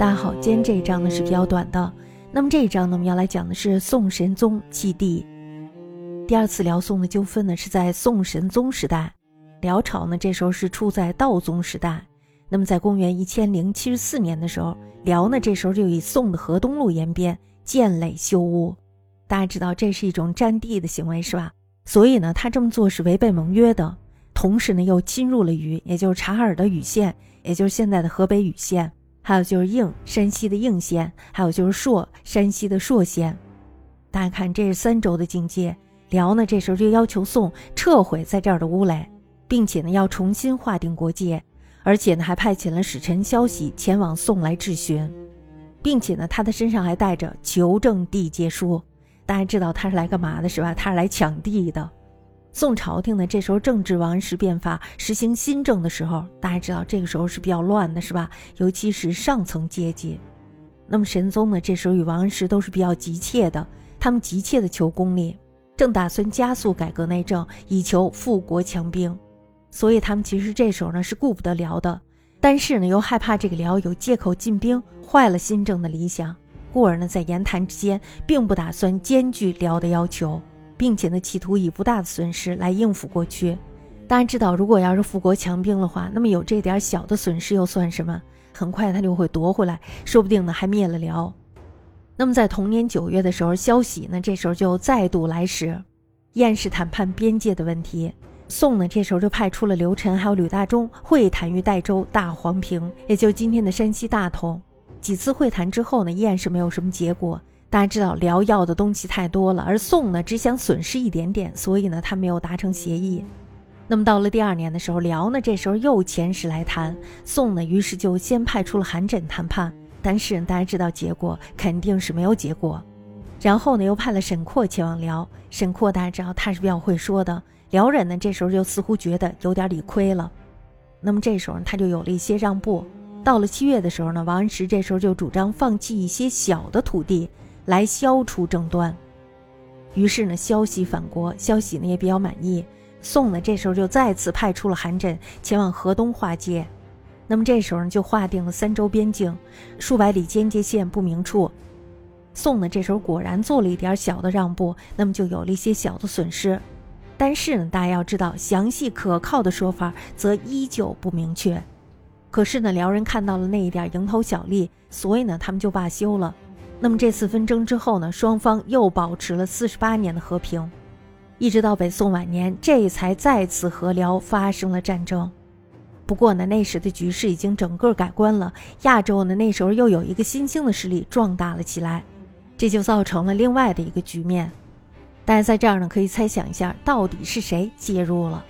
大家好，今天这一章呢是比较短的。那么这一章呢，我们要来讲的是宋神宗继帝。第二次辽宋的纠纷呢是在宋神宗时代，辽朝呢这时候是处在道宗时代。那么在公元一千零七十四年的时候，辽呢这时候就以宋的河东路延边，建垒修屋。大家知道这是一种占地的行为是吧？所以呢他这么做是违背盟约的，同时呢又侵入了禹，也就是察哈尔的禹县，也就是现在的河北禹县。还有就是应山西的应县，还有就是朔山西的朔县。大家看，这是三州的境界。辽呢，这时候就要求宋撤回在这儿的乌垒，并且呢要重新划定国界，而且呢还派遣了使臣消息前往宋来质询，并且呢他的身上还带着求证地界书。大家知道他是来干嘛的，是吧？他是来抢地的。宋朝廷呢，这时候正值王安石变法实行新政的时候，大家知道这个时候是比较乱的，是吧？尤其是上层阶级。那么神宗呢，这时候与王安石都是比较急切的，他们急切的求功利，正打算加速改革内政，以求富国强兵。所以他们其实这时候呢是顾不得辽的，但是呢又害怕这个辽有借口进兵，坏了新政的理想，故而呢在言谈之间并不打算兼具辽的要求。并且呢，企图以不大的损失来应付过去。大家知道，如果要是富国强兵的话，那么有这点小的损失又算什么？很快他就会夺回来，说不定呢还灭了辽。那么在同年九月的时候，消息呢这时候就再度来使，燕氏谈判边界的问题。宋呢这时候就派出了刘晨还有吕大中会谈于代州大黄坪，也就是今天的山西大同。几次会谈之后呢，依然是没有什么结果。大家知道辽要的东西太多了，而宋呢只想损失一点点，所以呢他没有达成协议。那么到了第二年的时候，辽呢这时候又遣使来谈，宋呢于是就先派出了韩缜谈判，但是大家知道结果肯定是没有结果。然后呢又派了沈括前往辽，沈括大家知道他是比较会说的，辽人呢这时候就似乎觉得有点理亏了，那么这时候他就有了一些让步。到了七月的时候呢，王安石这时候就主张放弃一些小的土地。来消除争端，于是呢，消息返国，消息呢也比较满意。宋呢这时候就再次派出了韩缜前往河东划界，那么这时候呢就划定了三州边境，数百里间界线不明处。宋呢这时候果然做了一点小的让步，那么就有了一些小的损失。但是呢，大家要知道，详细可靠的说法则依旧不明确。可是呢，辽人看到了那一点蝇头小利，所以呢，他们就罢休了。那么这次纷争之后呢，双方又保持了四十八年的和平，一直到北宋晚年，这才再次和辽发生了战争。不过呢，那时的局势已经整个改观了，亚洲呢那时候又有一个新兴的势力壮大了起来，这就造成了另外的一个局面。大家在这儿呢可以猜想一下，到底是谁介入了？